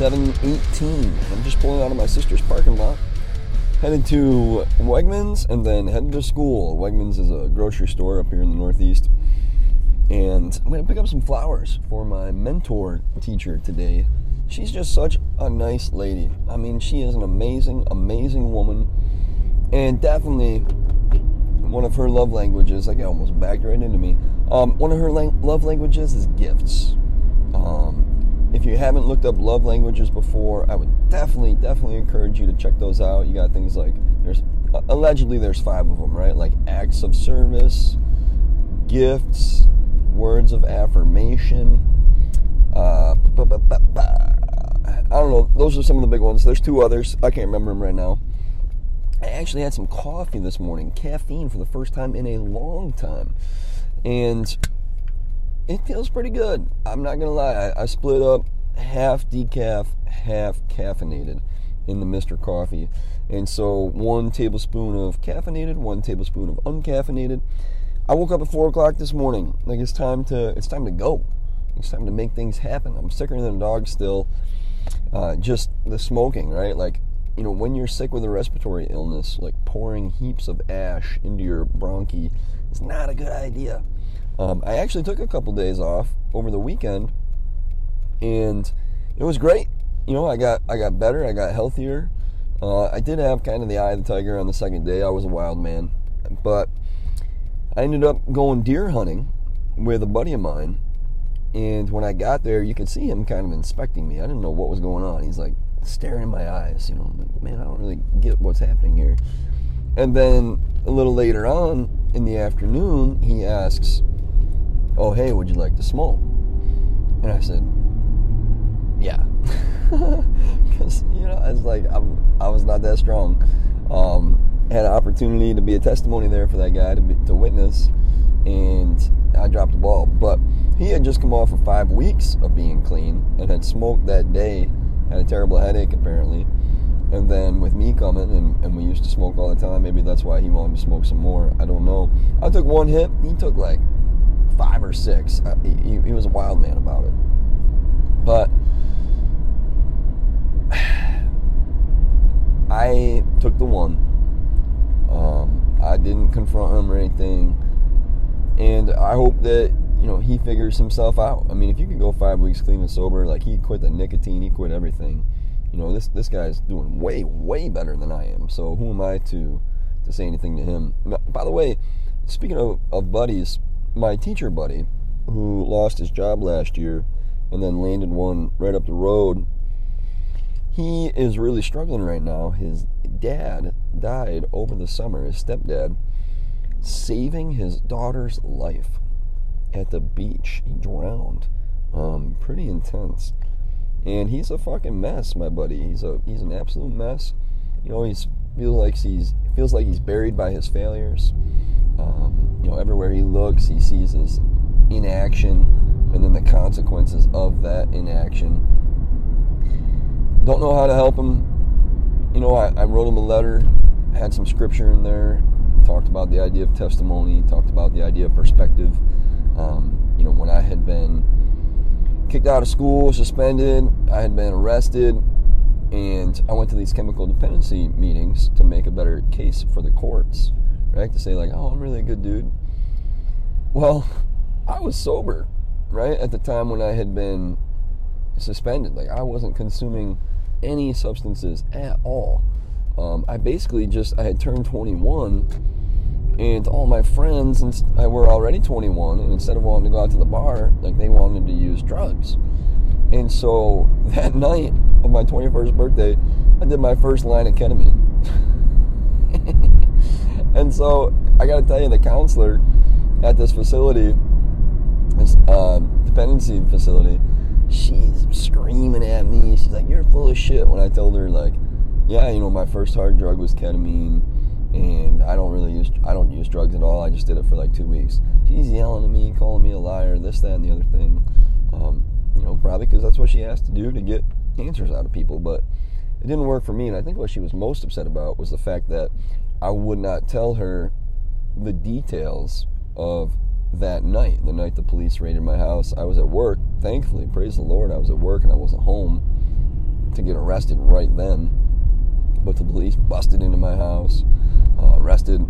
7:18. I'm just pulling out of my sister's parking lot, headed to Wegmans, and then headed to school. Wegmans is a grocery store up here in the Northeast, and I'm gonna pick up some flowers for my mentor teacher today. She's just such a nice lady. I mean, she is an amazing, amazing woman, and definitely one of her love languages. Like, I almost backed right into me. Um, one of her lang- love languages is gifts. Um, if you haven't looked up love languages before, I would definitely, definitely encourage you to check those out. You got things like there's allegedly there's five of them, right? Like acts of service, gifts, words of affirmation. Uh, I don't know. Those are some of the big ones. There's two others. I can't remember them right now. I actually had some coffee this morning, caffeine for the first time in a long time and it feels pretty good. I'm not gonna lie. I, I split up half decaf, half caffeinated in the Mr. Coffee, and so one tablespoon of caffeinated, one tablespoon of uncaffeinated. I woke up at four o'clock this morning. Like it's time to it's time to go. It's time to make things happen. I'm sicker than a dog still. Uh, just the smoking, right? Like you know, when you're sick with a respiratory illness, like pouring heaps of ash into your bronchi is not a good idea. Um, I actually took a couple days off over the weekend, and it was great. You know, I got I got better, I got healthier. Uh, I did have kind of the eye of the tiger on the second day. I was a wild man, but I ended up going deer hunting with a buddy of mine. And when I got there, you could see him kind of inspecting me. I didn't know what was going on. He's like staring in my eyes. You know, like, man, I don't really get what's happening here. And then a little later on, in the afternoon, he asks, Oh, hey, would you like to smoke? And I said, Yeah. Because, you know, it's like, I'm, I was not that strong. Um, had an opportunity to be a testimony there for that guy to, be, to witness, and I dropped the ball. But he had just come off of five weeks of being clean and had smoked that day, had a terrible headache apparently and then with me coming, and, and we used to smoke all the time, maybe that's why he wanted to smoke some more. I don't know. I took one hit, he took like five or six. I, he, he was a wild man about it. But I took the one. Um, I didn't confront him or anything. And I hope that, you know, he figures himself out. I mean, if you can go five weeks clean and sober, like he quit the nicotine, he quit everything you know, this this guy's doing way way better than I am. So who am I to to say anything to him? By the way, speaking of, of buddies, my teacher buddy who lost his job last year and then landed one right up the road. He is really struggling right now. His dad died over the summer, his stepdad, saving his daughter's life at the beach. He drowned. Um, pretty intense and he's a fucking mess, my buddy. He's a he's an absolute mess. You know, he's feels like he's feels like he's buried by his failures. Um, you know, everywhere he looks, he sees his inaction, and then the consequences of that inaction. Don't know how to help him. You know, I, I wrote him a letter, had some scripture in there, talked about the idea of testimony, talked about the idea of perspective. Um, you know, when I had been kicked out of school, suspended. I had been arrested, and I went to these chemical dependency meetings to make a better case for the courts, right? To say like, "Oh, I'm really a good dude." Well, I was sober, right, at the time when I had been suspended. Like I wasn't consuming any substances at all. Um, I basically just I had turned 21 and all my friends and I were already 21 and instead of wanting to go out to the bar like they wanted to use drugs and so that night of my 21st birthday I did my first line of ketamine and so I gotta tell you the counselor at this facility this uh, dependency facility she's screaming at me she's like you're full of shit when I told her like yeah you know my first hard drug was ketamine and I don't really use I don't use drugs at all. I just did it for like two weeks. She's yelling at me, calling me a liar, this, that, and the other thing. Um, you know, probably because that's what she has to do to get answers out of people. But it didn't work for me, and I think what she was most upset about was the fact that I would not tell her the details of that night, the night the police raided my house. I was at work, thankfully, praise the Lord, I was at work and I wasn't home to get arrested right then. But the police busted into my house, uh, arrested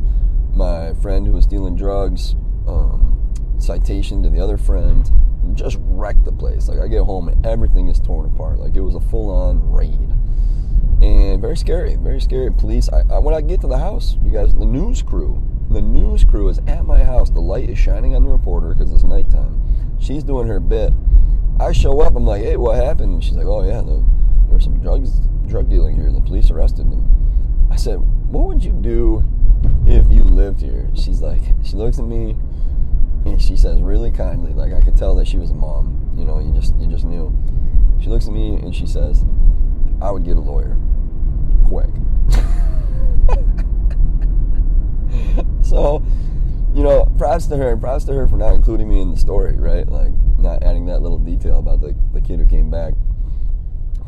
my friend who was dealing drugs, um, citation to the other friend, just wrecked the place. Like I get home and everything is torn apart. Like it was a full-on raid, and very scary, very scary. Police. I, I, when I get to the house, you guys, the news crew, the news crew is at my house. The light is shining on the reporter because it's nighttime. She's doing her bit. I show up. I'm like, hey, what happened? And she's like, oh yeah, the, there was some drugs, drug dealing here. The police arrested them. I said, what would you do if you lived here? She's like, she looks at me and she says really kindly, like I could tell that she was a mom. You know, you just you just knew. She looks at me and she says, "I would get a lawyer, quick." so, you know, props to her. Props to her for not including me in the story, right? Like not adding that little detail about the the kid who came back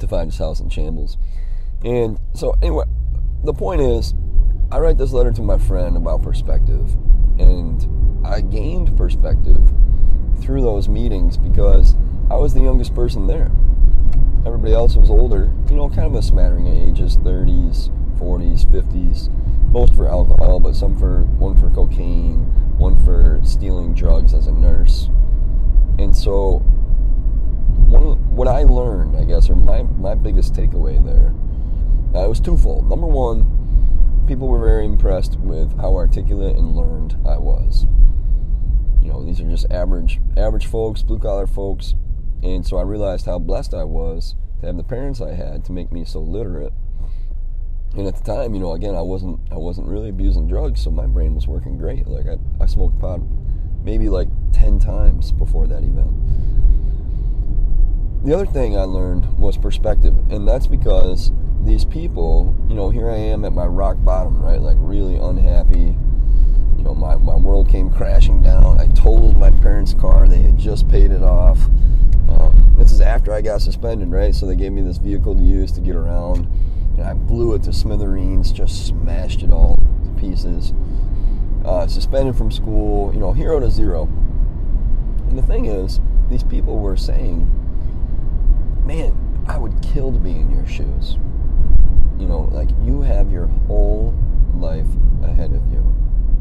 to find his house in shambles. And so, anyway, the point is, I write this letter to my friend about perspective, and I gained perspective through those meetings because I was the youngest person there. Everybody else was older, you know, kind of a smattering of ages 30s, 40s, 50s, most for alcohol, but some for one for cocaine, one for stealing drugs as a nurse. And so, one, what I learned, I guess, or my, my biggest takeaway there, uh, it was twofold. Number one, people were very impressed with how articulate and learned I was you know, these are just average average folks, blue collar folks. And so I realized how blessed I was to have the parents I had to make me so literate. And at the time, you know, again, I wasn't I wasn't really abusing drugs, so my brain was working great. Like I, I smoked pot maybe like ten times before that event. The other thing I learned was perspective, and that's because these people, you know, here I am at my rock bottom, right? Like really unhappy, you know, my, my world came crashing down. I totaled my parents' car. They had just paid it off. Um, this is after I got suspended, right? So they gave me this vehicle to use to get around. And I blew it to smithereens, just smashed it all to pieces. Uh, suspended from school, you know, hero to zero. And the thing is, these people were saying, man, I would kill to be in your shoes. You know, like you have your whole life ahead of you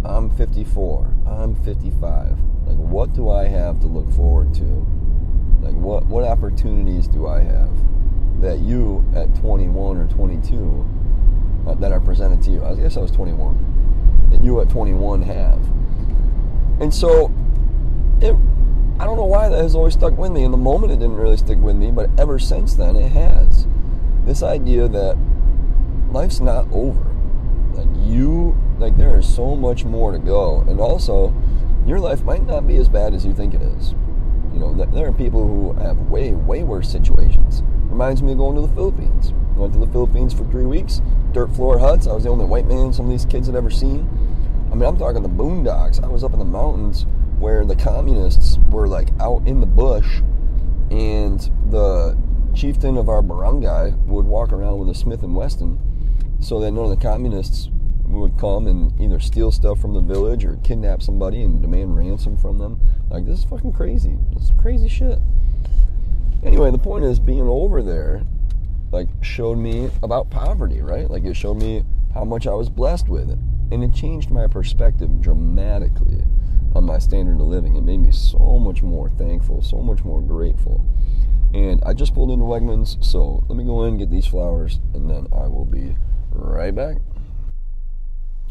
I'm 54. I'm 55. Like, what do I have to look forward to? Like, what what opportunities do I have that you at 21 or 22 uh, that are presented to you? I guess I was 21. That you at 21 have. And so, it, I don't know why that has always stuck with me. In the moment, it didn't really stick with me, but ever since then, it has. This idea that life's not over. Like you like there is so much more to go, and also your life might not be as bad as you think it is. You know, there are people who have way, way worse situations. Reminds me of going to the Philippines. Went to the Philippines for three weeks, dirt floor huts. I was the only white man some of these kids had ever seen. I mean, I'm talking the boondocks. I was up in the mountains where the communists were like out in the bush, and the chieftain of our barangay would walk around with a Smith and Wesson, so that none of the communists would come and either steal stuff from the village or kidnap somebody and demand ransom from them. Like, this is fucking crazy. This is crazy shit. Anyway, the point is, being over there, like, showed me about poverty, right? Like, it showed me how much I was blessed with it. And it changed my perspective dramatically on my standard of living. It made me so much more thankful, so much more grateful. And I just pulled into Wegmans, so let me go in get these flowers, and then I will be right back.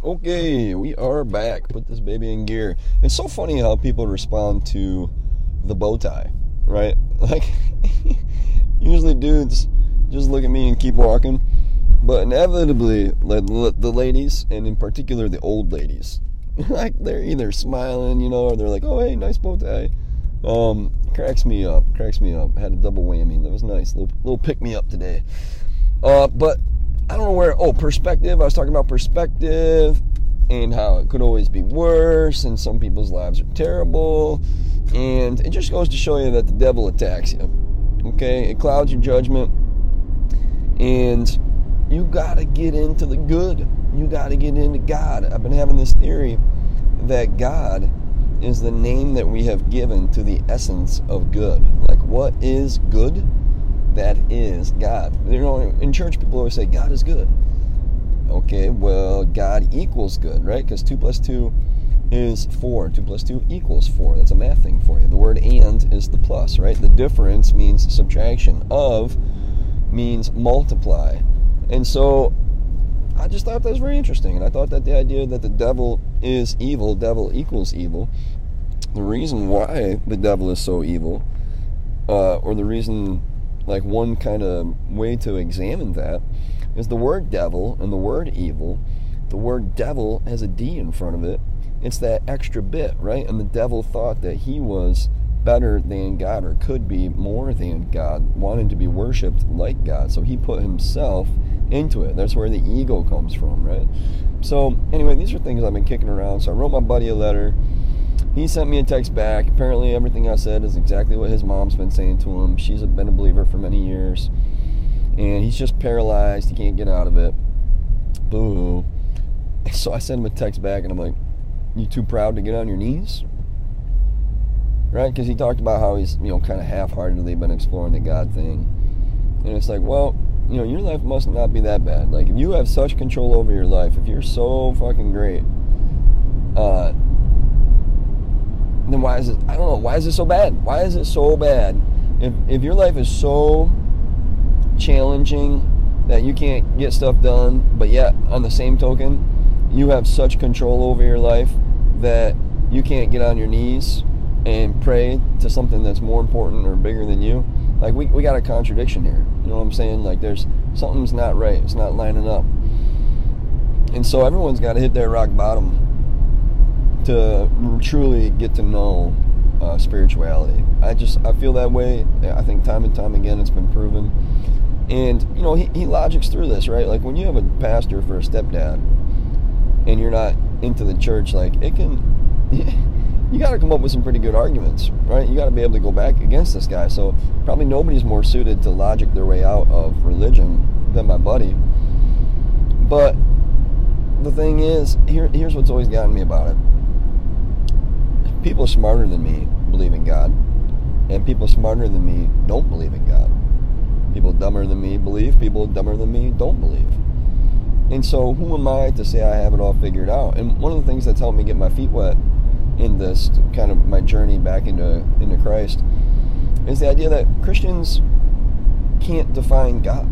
Okay, we are back. Put this baby in gear. It's so funny how people respond to the bow tie, right? Like, usually dudes just look at me and keep walking, but inevitably, the ladies, and in particular the old ladies, like they're either smiling, you know, or they're like, "Oh, hey, nice bow tie." Um, cracks me up. Cracks me up. Had a double whammy. That was nice. Little little pick me up today. Uh, but I don't know where. Oh, perspective. I was talking about perspective and how it could always be worse, and some people's lives are terrible. And it just goes to show you that the devil attacks you. Okay? It clouds your judgment. And you got to get into the good. You got to get into God. I've been having this theory that God is the name that we have given to the essence of good. Like, what is good? That is God. You know, in church, people always say God is good. Okay, well, God equals good, right? Because 2 plus 2 is 4. 2 plus 2 equals 4. That's a math thing for you. The word and is the plus, right? The difference means subtraction. Of means multiply. And so I just thought that was very interesting. And I thought that the idea that the devil is evil, devil equals evil, the reason why the devil is so evil, uh, or the reason, like one kind of way to examine that, is the word devil and the word evil. The word devil has a D in front of it. It's that extra bit, right? And the devil thought that he was better than God or could be more than God, wanting to be worshiped like God. So he put himself into it. That's where the ego comes from, right? So, anyway, these are things I've been kicking around. So, I wrote my buddy a letter. He sent me a text back. Apparently, everything I said is exactly what his mom's been saying to him. She's been a believer for many years. And he's just paralyzed. He can't get out of it. Boo. So, I sent him a text back, and I'm like, You too proud to get on your knees? Right? Because he talked about how he's, you know, kind of half heartedly been exploring the God thing. And it's like, well, you know, your life must not be that bad. Like, if you have such control over your life, if you're so fucking great, uh, then why is it? I don't know. Why is it so bad? Why is it so bad? If if your life is so challenging that you can't get stuff done, but yet on the same token, you have such control over your life that you can't get on your knees and pray to something that's more important or bigger than you like we, we got a contradiction here. You know what I'm saying? Like there's something's not right. It's not lining up. And so everyone's got to hit their rock bottom to truly get to know uh, spirituality. I just I feel that way. I think time and time again it's been proven. And you know he, he logics through this right. Like when you have a pastor for a stepdad, and you're not into the church, like it can. you got to come up with some pretty good arguments, right? You got to be able to go back against this guy. So probably nobody's more suited to logic their way out of religion than my buddy. But the thing is, here, here's what's always gotten me about it. People smarter than me believe in God, and people smarter than me don't believe in God. People dumber than me believe, people dumber than me don't believe. And so, who am I to say I have it all figured out? And one of the things that's helped me get my feet wet in this kind of my journey back into into Christ is the idea that Christians can't define God.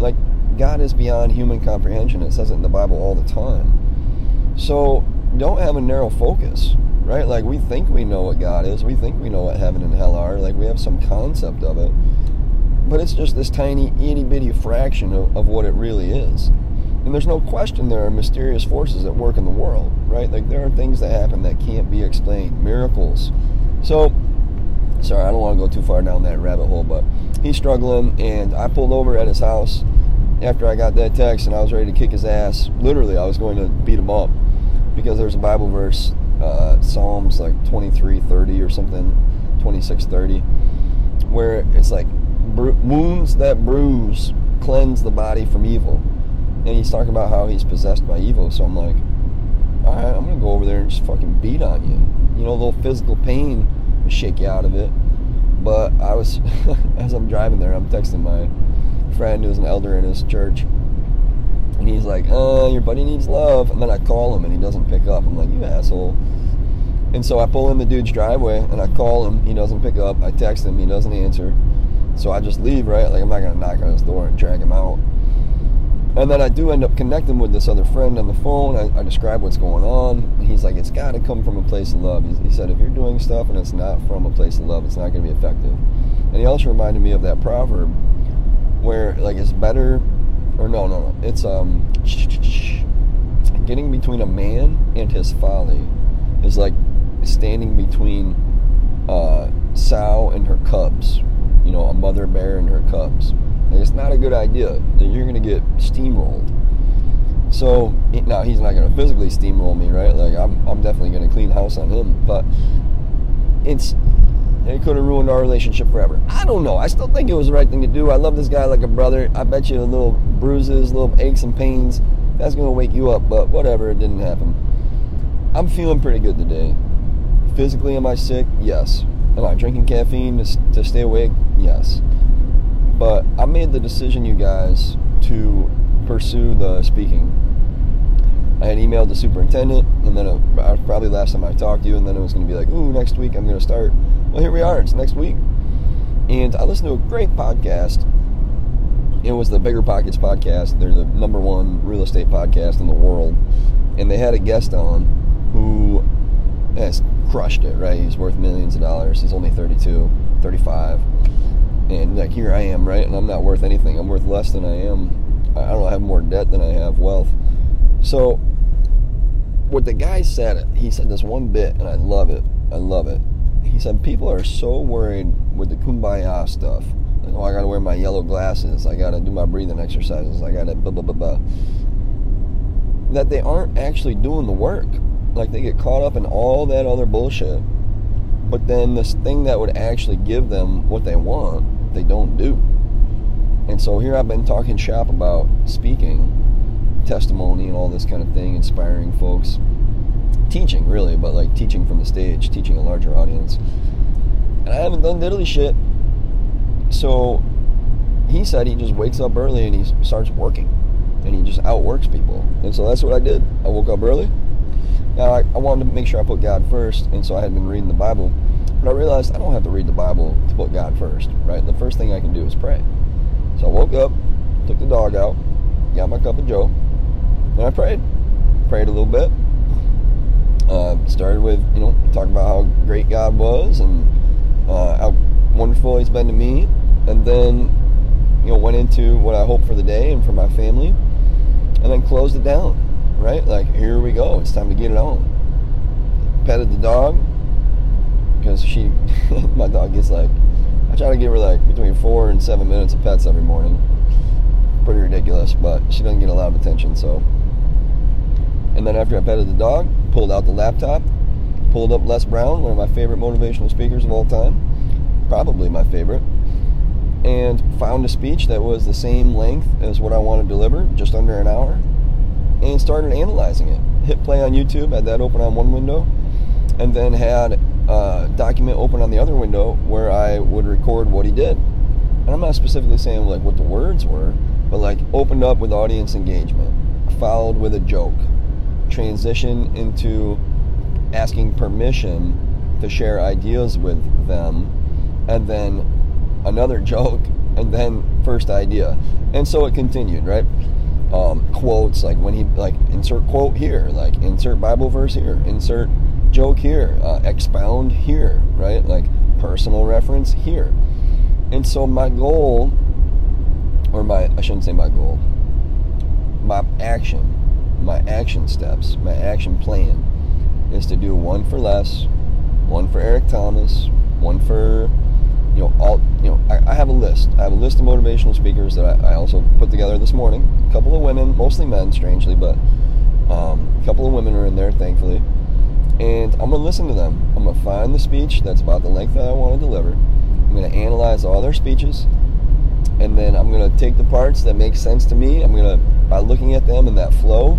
Like God is beyond human comprehension. It says it in the Bible all the time. So don't have a narrow focus, right? Like we think we know what God is. We think we know what heaven and hell are. Like we have some concept of it. But it's just this tiny itty bitty fraction of, of what it really is. And there's no question there are mysterious forces at work in the world, right? Like there are things that happen that can't be explained, miracles. So, sorry, I don't want to go too far down that rabbit hole, but he's struggling, and I pulled over at his house after I got that text, and I was ready to kick his ass. Literally, I was going to beat him up because there's a Bible verse, uh, Psalms like 23:30 or something, 26:30, where it's like wounds that bruise cleanse the body from evil and he's talking about how he's possessed by evil. So I'm like, all right, I'm gonna go over there and just fucking beat on you. You know, a little physical pain will shake you out of it. But I was, as I'm driving there, I'm texting my friend who's an elder in his church, and he's like, "Uh, your buddy needs love." And then I call him, and he doesn't pick up. I'm like, "You asshole." And so I pull in the dude's driveway, and I call him. He doesn't pick up. I text him. He doesn't answer. So I just leave, right? Like I'm not gonna knock on his door and drag him out. And then I do end up connecting with this other friend on the phone. I, I describe what's going on. And he's like, it's got to come from a place of love. He said, if you're doing stuff and it's not from a place of love, it's not going to be effective. And he also reminded me of that proverb where, like, it's better, or no, no, no. It's um, getting between a man and his folly is like standing between uh, sow and her cubs. You know, a mother bear and her cubs and it's not a good idea. You're to get steamrolled. So now he's not to physically steamroll me, right? Like I'm, I'm definitely to clean house on him. But it's it could have ruined our relationship forever. I don't know. I still think it was the right thing to do. I love this guy like a brother. I bet you a little bruises, little aches and pains, that's going to wake you up. But whatever, it didn't happen. I'm feeling pretty good today. Physically, am I sick? Yes. Am I drinking caffeine to, to stay awake? Yes. But I made the decision, you guys, to pursue the speaking. I had emailed the superintendent, and then it, probably last time I talked to you, and then it was going to be like, ooh, next week I'm going to start. Well, here we are. It's next week. And I listened to a great podcast. It was the BiggerPockets podcast. They're the number one real estate podcast in the world. And they had a guest on who has crushed it, right? He's worth millions of dollars. He's only 32, 35. And like here I am, right? And I'm not worth anything. I'm worth less than I am. I don't have more debt than I have wealth. So what the guy said, he said this one bit, and I love it. I love it. He said people are so worried with the kumbaya stuff. Like, oh, I gotta wear my yellow glasses. I gotta do my breathing exercises. I gotta blah blah blah blah. That they aren't actually doing the work. Like they get caught up in all that other bullshit. But then this thing that would actually give them what they want, they don't do. And so here I've been talking shop about speaking, testimony, and all this kind of thing, inspiring folks, teaching really, but like teaching from the stage, teaching a larger audience. And I haven't done diddly shit. So he said he just wakes up early and he starts working. And he just outworks people. And so that's what I did. I woke up early. Now, I, I wanted to make sure I put God first, and so I had been reading the Bible. But I realized I don't have to read the Bible to put God first, right? The first thing I can do is pray. So I woke up, took the dog out, got my cup of Joe, and I prayed. Prayed a little bit. Uh, started with, you know, talking about how great God was and uh, how wonderful He's been to me. And then, you know, went into what I hope for the day and for my family. And then closed it down right? Like, here we go. It's time to get it on. Petted the dog because she, my dog gets like, I try to give her like between four and seven minutes of pets every morning. Pretty ridiculous, but she doesn't get a lot of attention, so. And then after I petted the dog, pulled out the laptop, pulled up Les Brown, one of my favorite motivational speakers of all time, probably my favorite, and found a speech that was the same length as what I want to deliver, just under an hour and started analyzing it. Hit play on YouTube, had that open on one window, and then had a document open on the other window where I would record what he did. And I'm not specifically saying like what the words were, but like opened up with audience engagement, followed with a joke, transition into asking permission to share ideas with them, and then another joke, and then first idea. And so it continued, right? um, quotes like when he like insert quote here like insert bible verse here insert joke here uh, expound here right like personal reference here and so my goal or my i shouldn't say my goal my action my action steps my action plan is to do one for Les, one for eric thomas one for you know, all you know, I, I, have a list. I have a list of motivational speakers that I, I, also put together this morning. A couple of women, mostly men, strangely, but um, a couple of women are in there, thankfully. And I'm gonna listen to them. I'm gonna find the speech that's about the length that I want to deliver. I'm gonna analyze all their speeches, and then I'm gonna take the parts that make sense to me. I'm gonna, by looking at them in that flow,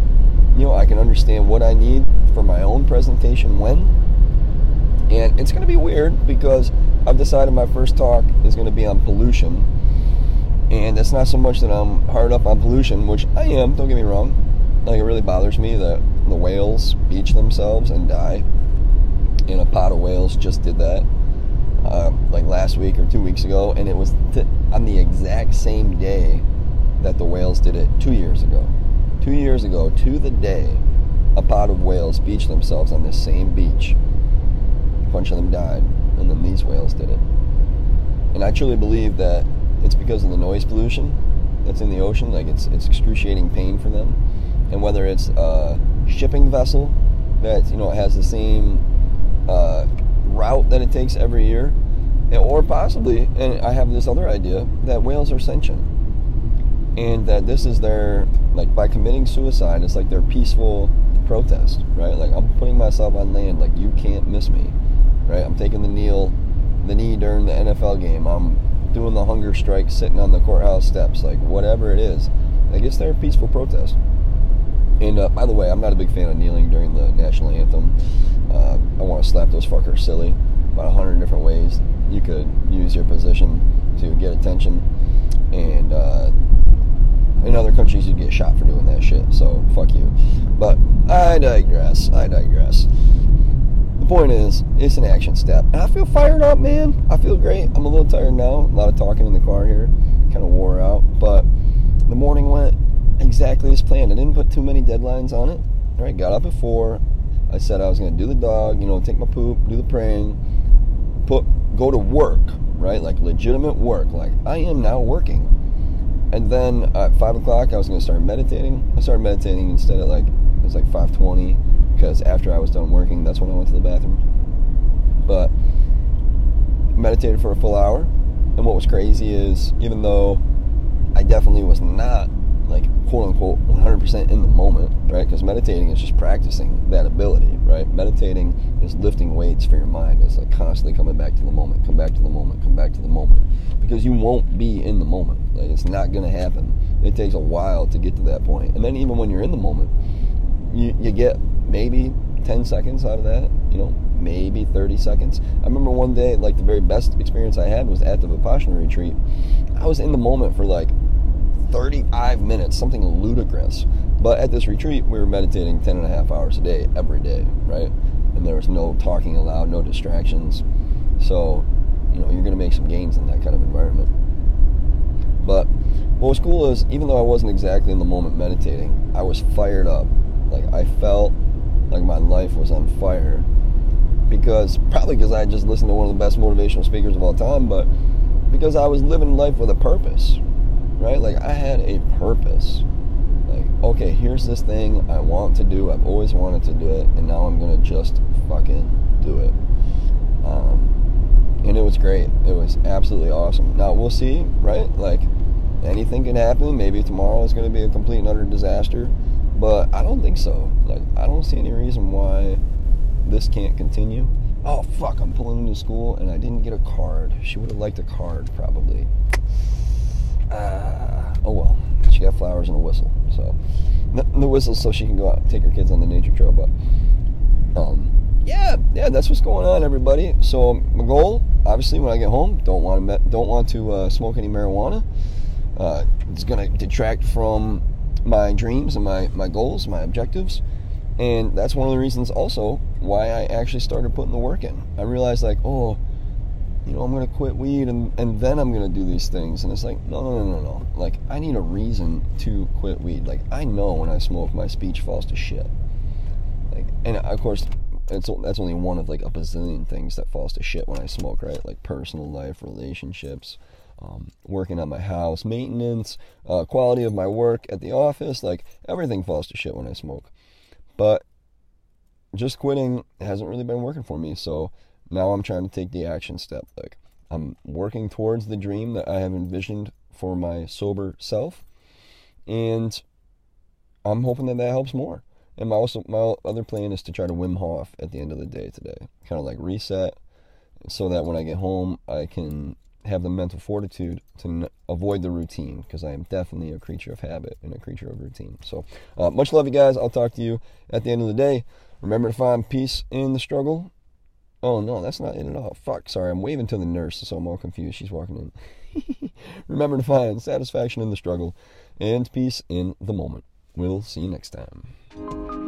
you know, I can understand what I need for my own presentation when. And it's gonna be weird because I've decided my first talk is going to be on pollution. And it's not so much that I'm hard up on pollution, which I am, don't get me wrong. Like, it really bothers me that the whales beach themselves and die. And a pot of whales just did that, uh, like last week or two weeks ago. And it was t- on the exact same day that the whales did it two years ago. Two years ago, to the day, a pod of whales beached themselves on this same beach. A bunch of them died and then these whales did it. And I truly believe that it's because of the noise pollution that's in the ocean. Like it's it's excruciating pain for them, and whether it's a shipping vessel that you know has the same uh, route that it takes every year, or possibly, and I have this other idea that whales are sentient, and that this is their like by committing suicide, it's like their peaceful protest, right? Like I'm putting myself on land, like you can't miss me right? I'm taking the kneel, the knee during the NFL game. I'm doing the hunger strike, sitting on the courthouse steps, like whatever it is. Like it's their peaceful protest. And uh, by the way, I'm not a big fan of kneeling during the national anthem. Uh, I want to slap those fuckers silly about a hundred different ways. You could use your position to get attention, and uh, in other countries you'd get shot for doing that shit. So fuck you. But I digress. I digress. The point is, it's an action step, and I feel fired up, man. I feel great. I'm a little tired now. A lot of talking in the car here, kind of wore out, but the morning went exactly as planned. I didn't put too many deadlines on it. All right, got up at four. I said I was going to do the dog, you know, take my poop, do the praying, put go to work, right? Like legitimate work. Like I am now working. And then at five o'clock, I was to start meditating. I started meditating instead of like it was like five twenty because after I was done working, that's when I went to the bathroom. But meditated for a full hour. And what was crazy is even though I definitely was not quote unquote 100% in the moment, right? Because meditating is just practicing that ability, right? Meditating is lifting weights for your mind. It's like constantly coming back to the moment, come back to the moment, come back to the moment. Because you won't be in the moment. Like it's not going to happen. It takes a while to get to that point. And then even when you're in the moment, you, you get maybe 10 seconds out of that, you know, maybe 30 seconds. I remember one day, like the very best experience I had was at the Vipassana retreat. I was in the moment for like 35 minutes, something ludicrous. But at this retreat, we were meditating 10 and a half hours a day, every day, right? And there was no talking aloud, no distractions. So, you know, you're going to make some gains in that kind of environment. But what was cool is, even though I wasn't exactly in the moment meditating, I was fired up. Like, I felt like my life was on fire. Because, probably because I just listened to one of the best motivational speakers of all time, but because I was living life with a purpose, right? Like I had a purpose. Like, okay, here's this thing I want to do. I've always wanted to do it, and now I'm gonna just fucking do it. Um, and it was great. It was absolutely awesome. Now we'll see, right? Like anything can happen. Maybe tomorrow is gonna be a complete and utter disaster, but I don't think so. Like I don't see any reason why this can't continue. Oh fuck! I'm pulling into school and I didn't get a card. She would have liked a card probably. Uh, oh well, she got flowers and a whistle. So the whistle so she can go out and take her kids on the nature trail. But um, yeah, yeah, that's what's going on, everybody. So my goal, obviously, when I get home, don't want to don't want to uh, smoke any marijuana. Uh, it's gonna detract from my dreams and my my goals, my objectives. And that's one of the reasons also why I actually started putting the work in. I realized like, oh, you know, I'm going to quit weed and, and then I'm going to do these things. And it's like, no, no, no, no, no. Like, I need a reason to quit weed. Like, I know when I smoke, my speech falls to shit. Like, and of course, it's, that's only one of like a bazillion things that falls to shit when I smoke, right? Like personal life, relationships, um, working on my house, maintenance, uh, quality of my work at the office. Like, everything falls to shit when I smoke. But just quitting hasn't really been working for me. So, now I'm trying to take the action step. Like I'm working towards the dream that I have envisioned for my sober self, and I'm hoping that that helps more. And my also my other plan is to try to Wim Hof at the end of the day today, kind of like reset, so that when I get home I can have the mental fortitude to n- avoid the routine because I am definitely a creature of habit and a creature of routine. So, uh, much love, you guys. I'll talk to you at the end of the day. Remember to find peace in the struggle Oh no, that's not it at all. Fuck, sorry, I'm waving to the nurse, so I'm all confused. She's walking in. Remember to find satisfaction in the struggle and peace in the moment. We'll see you next time.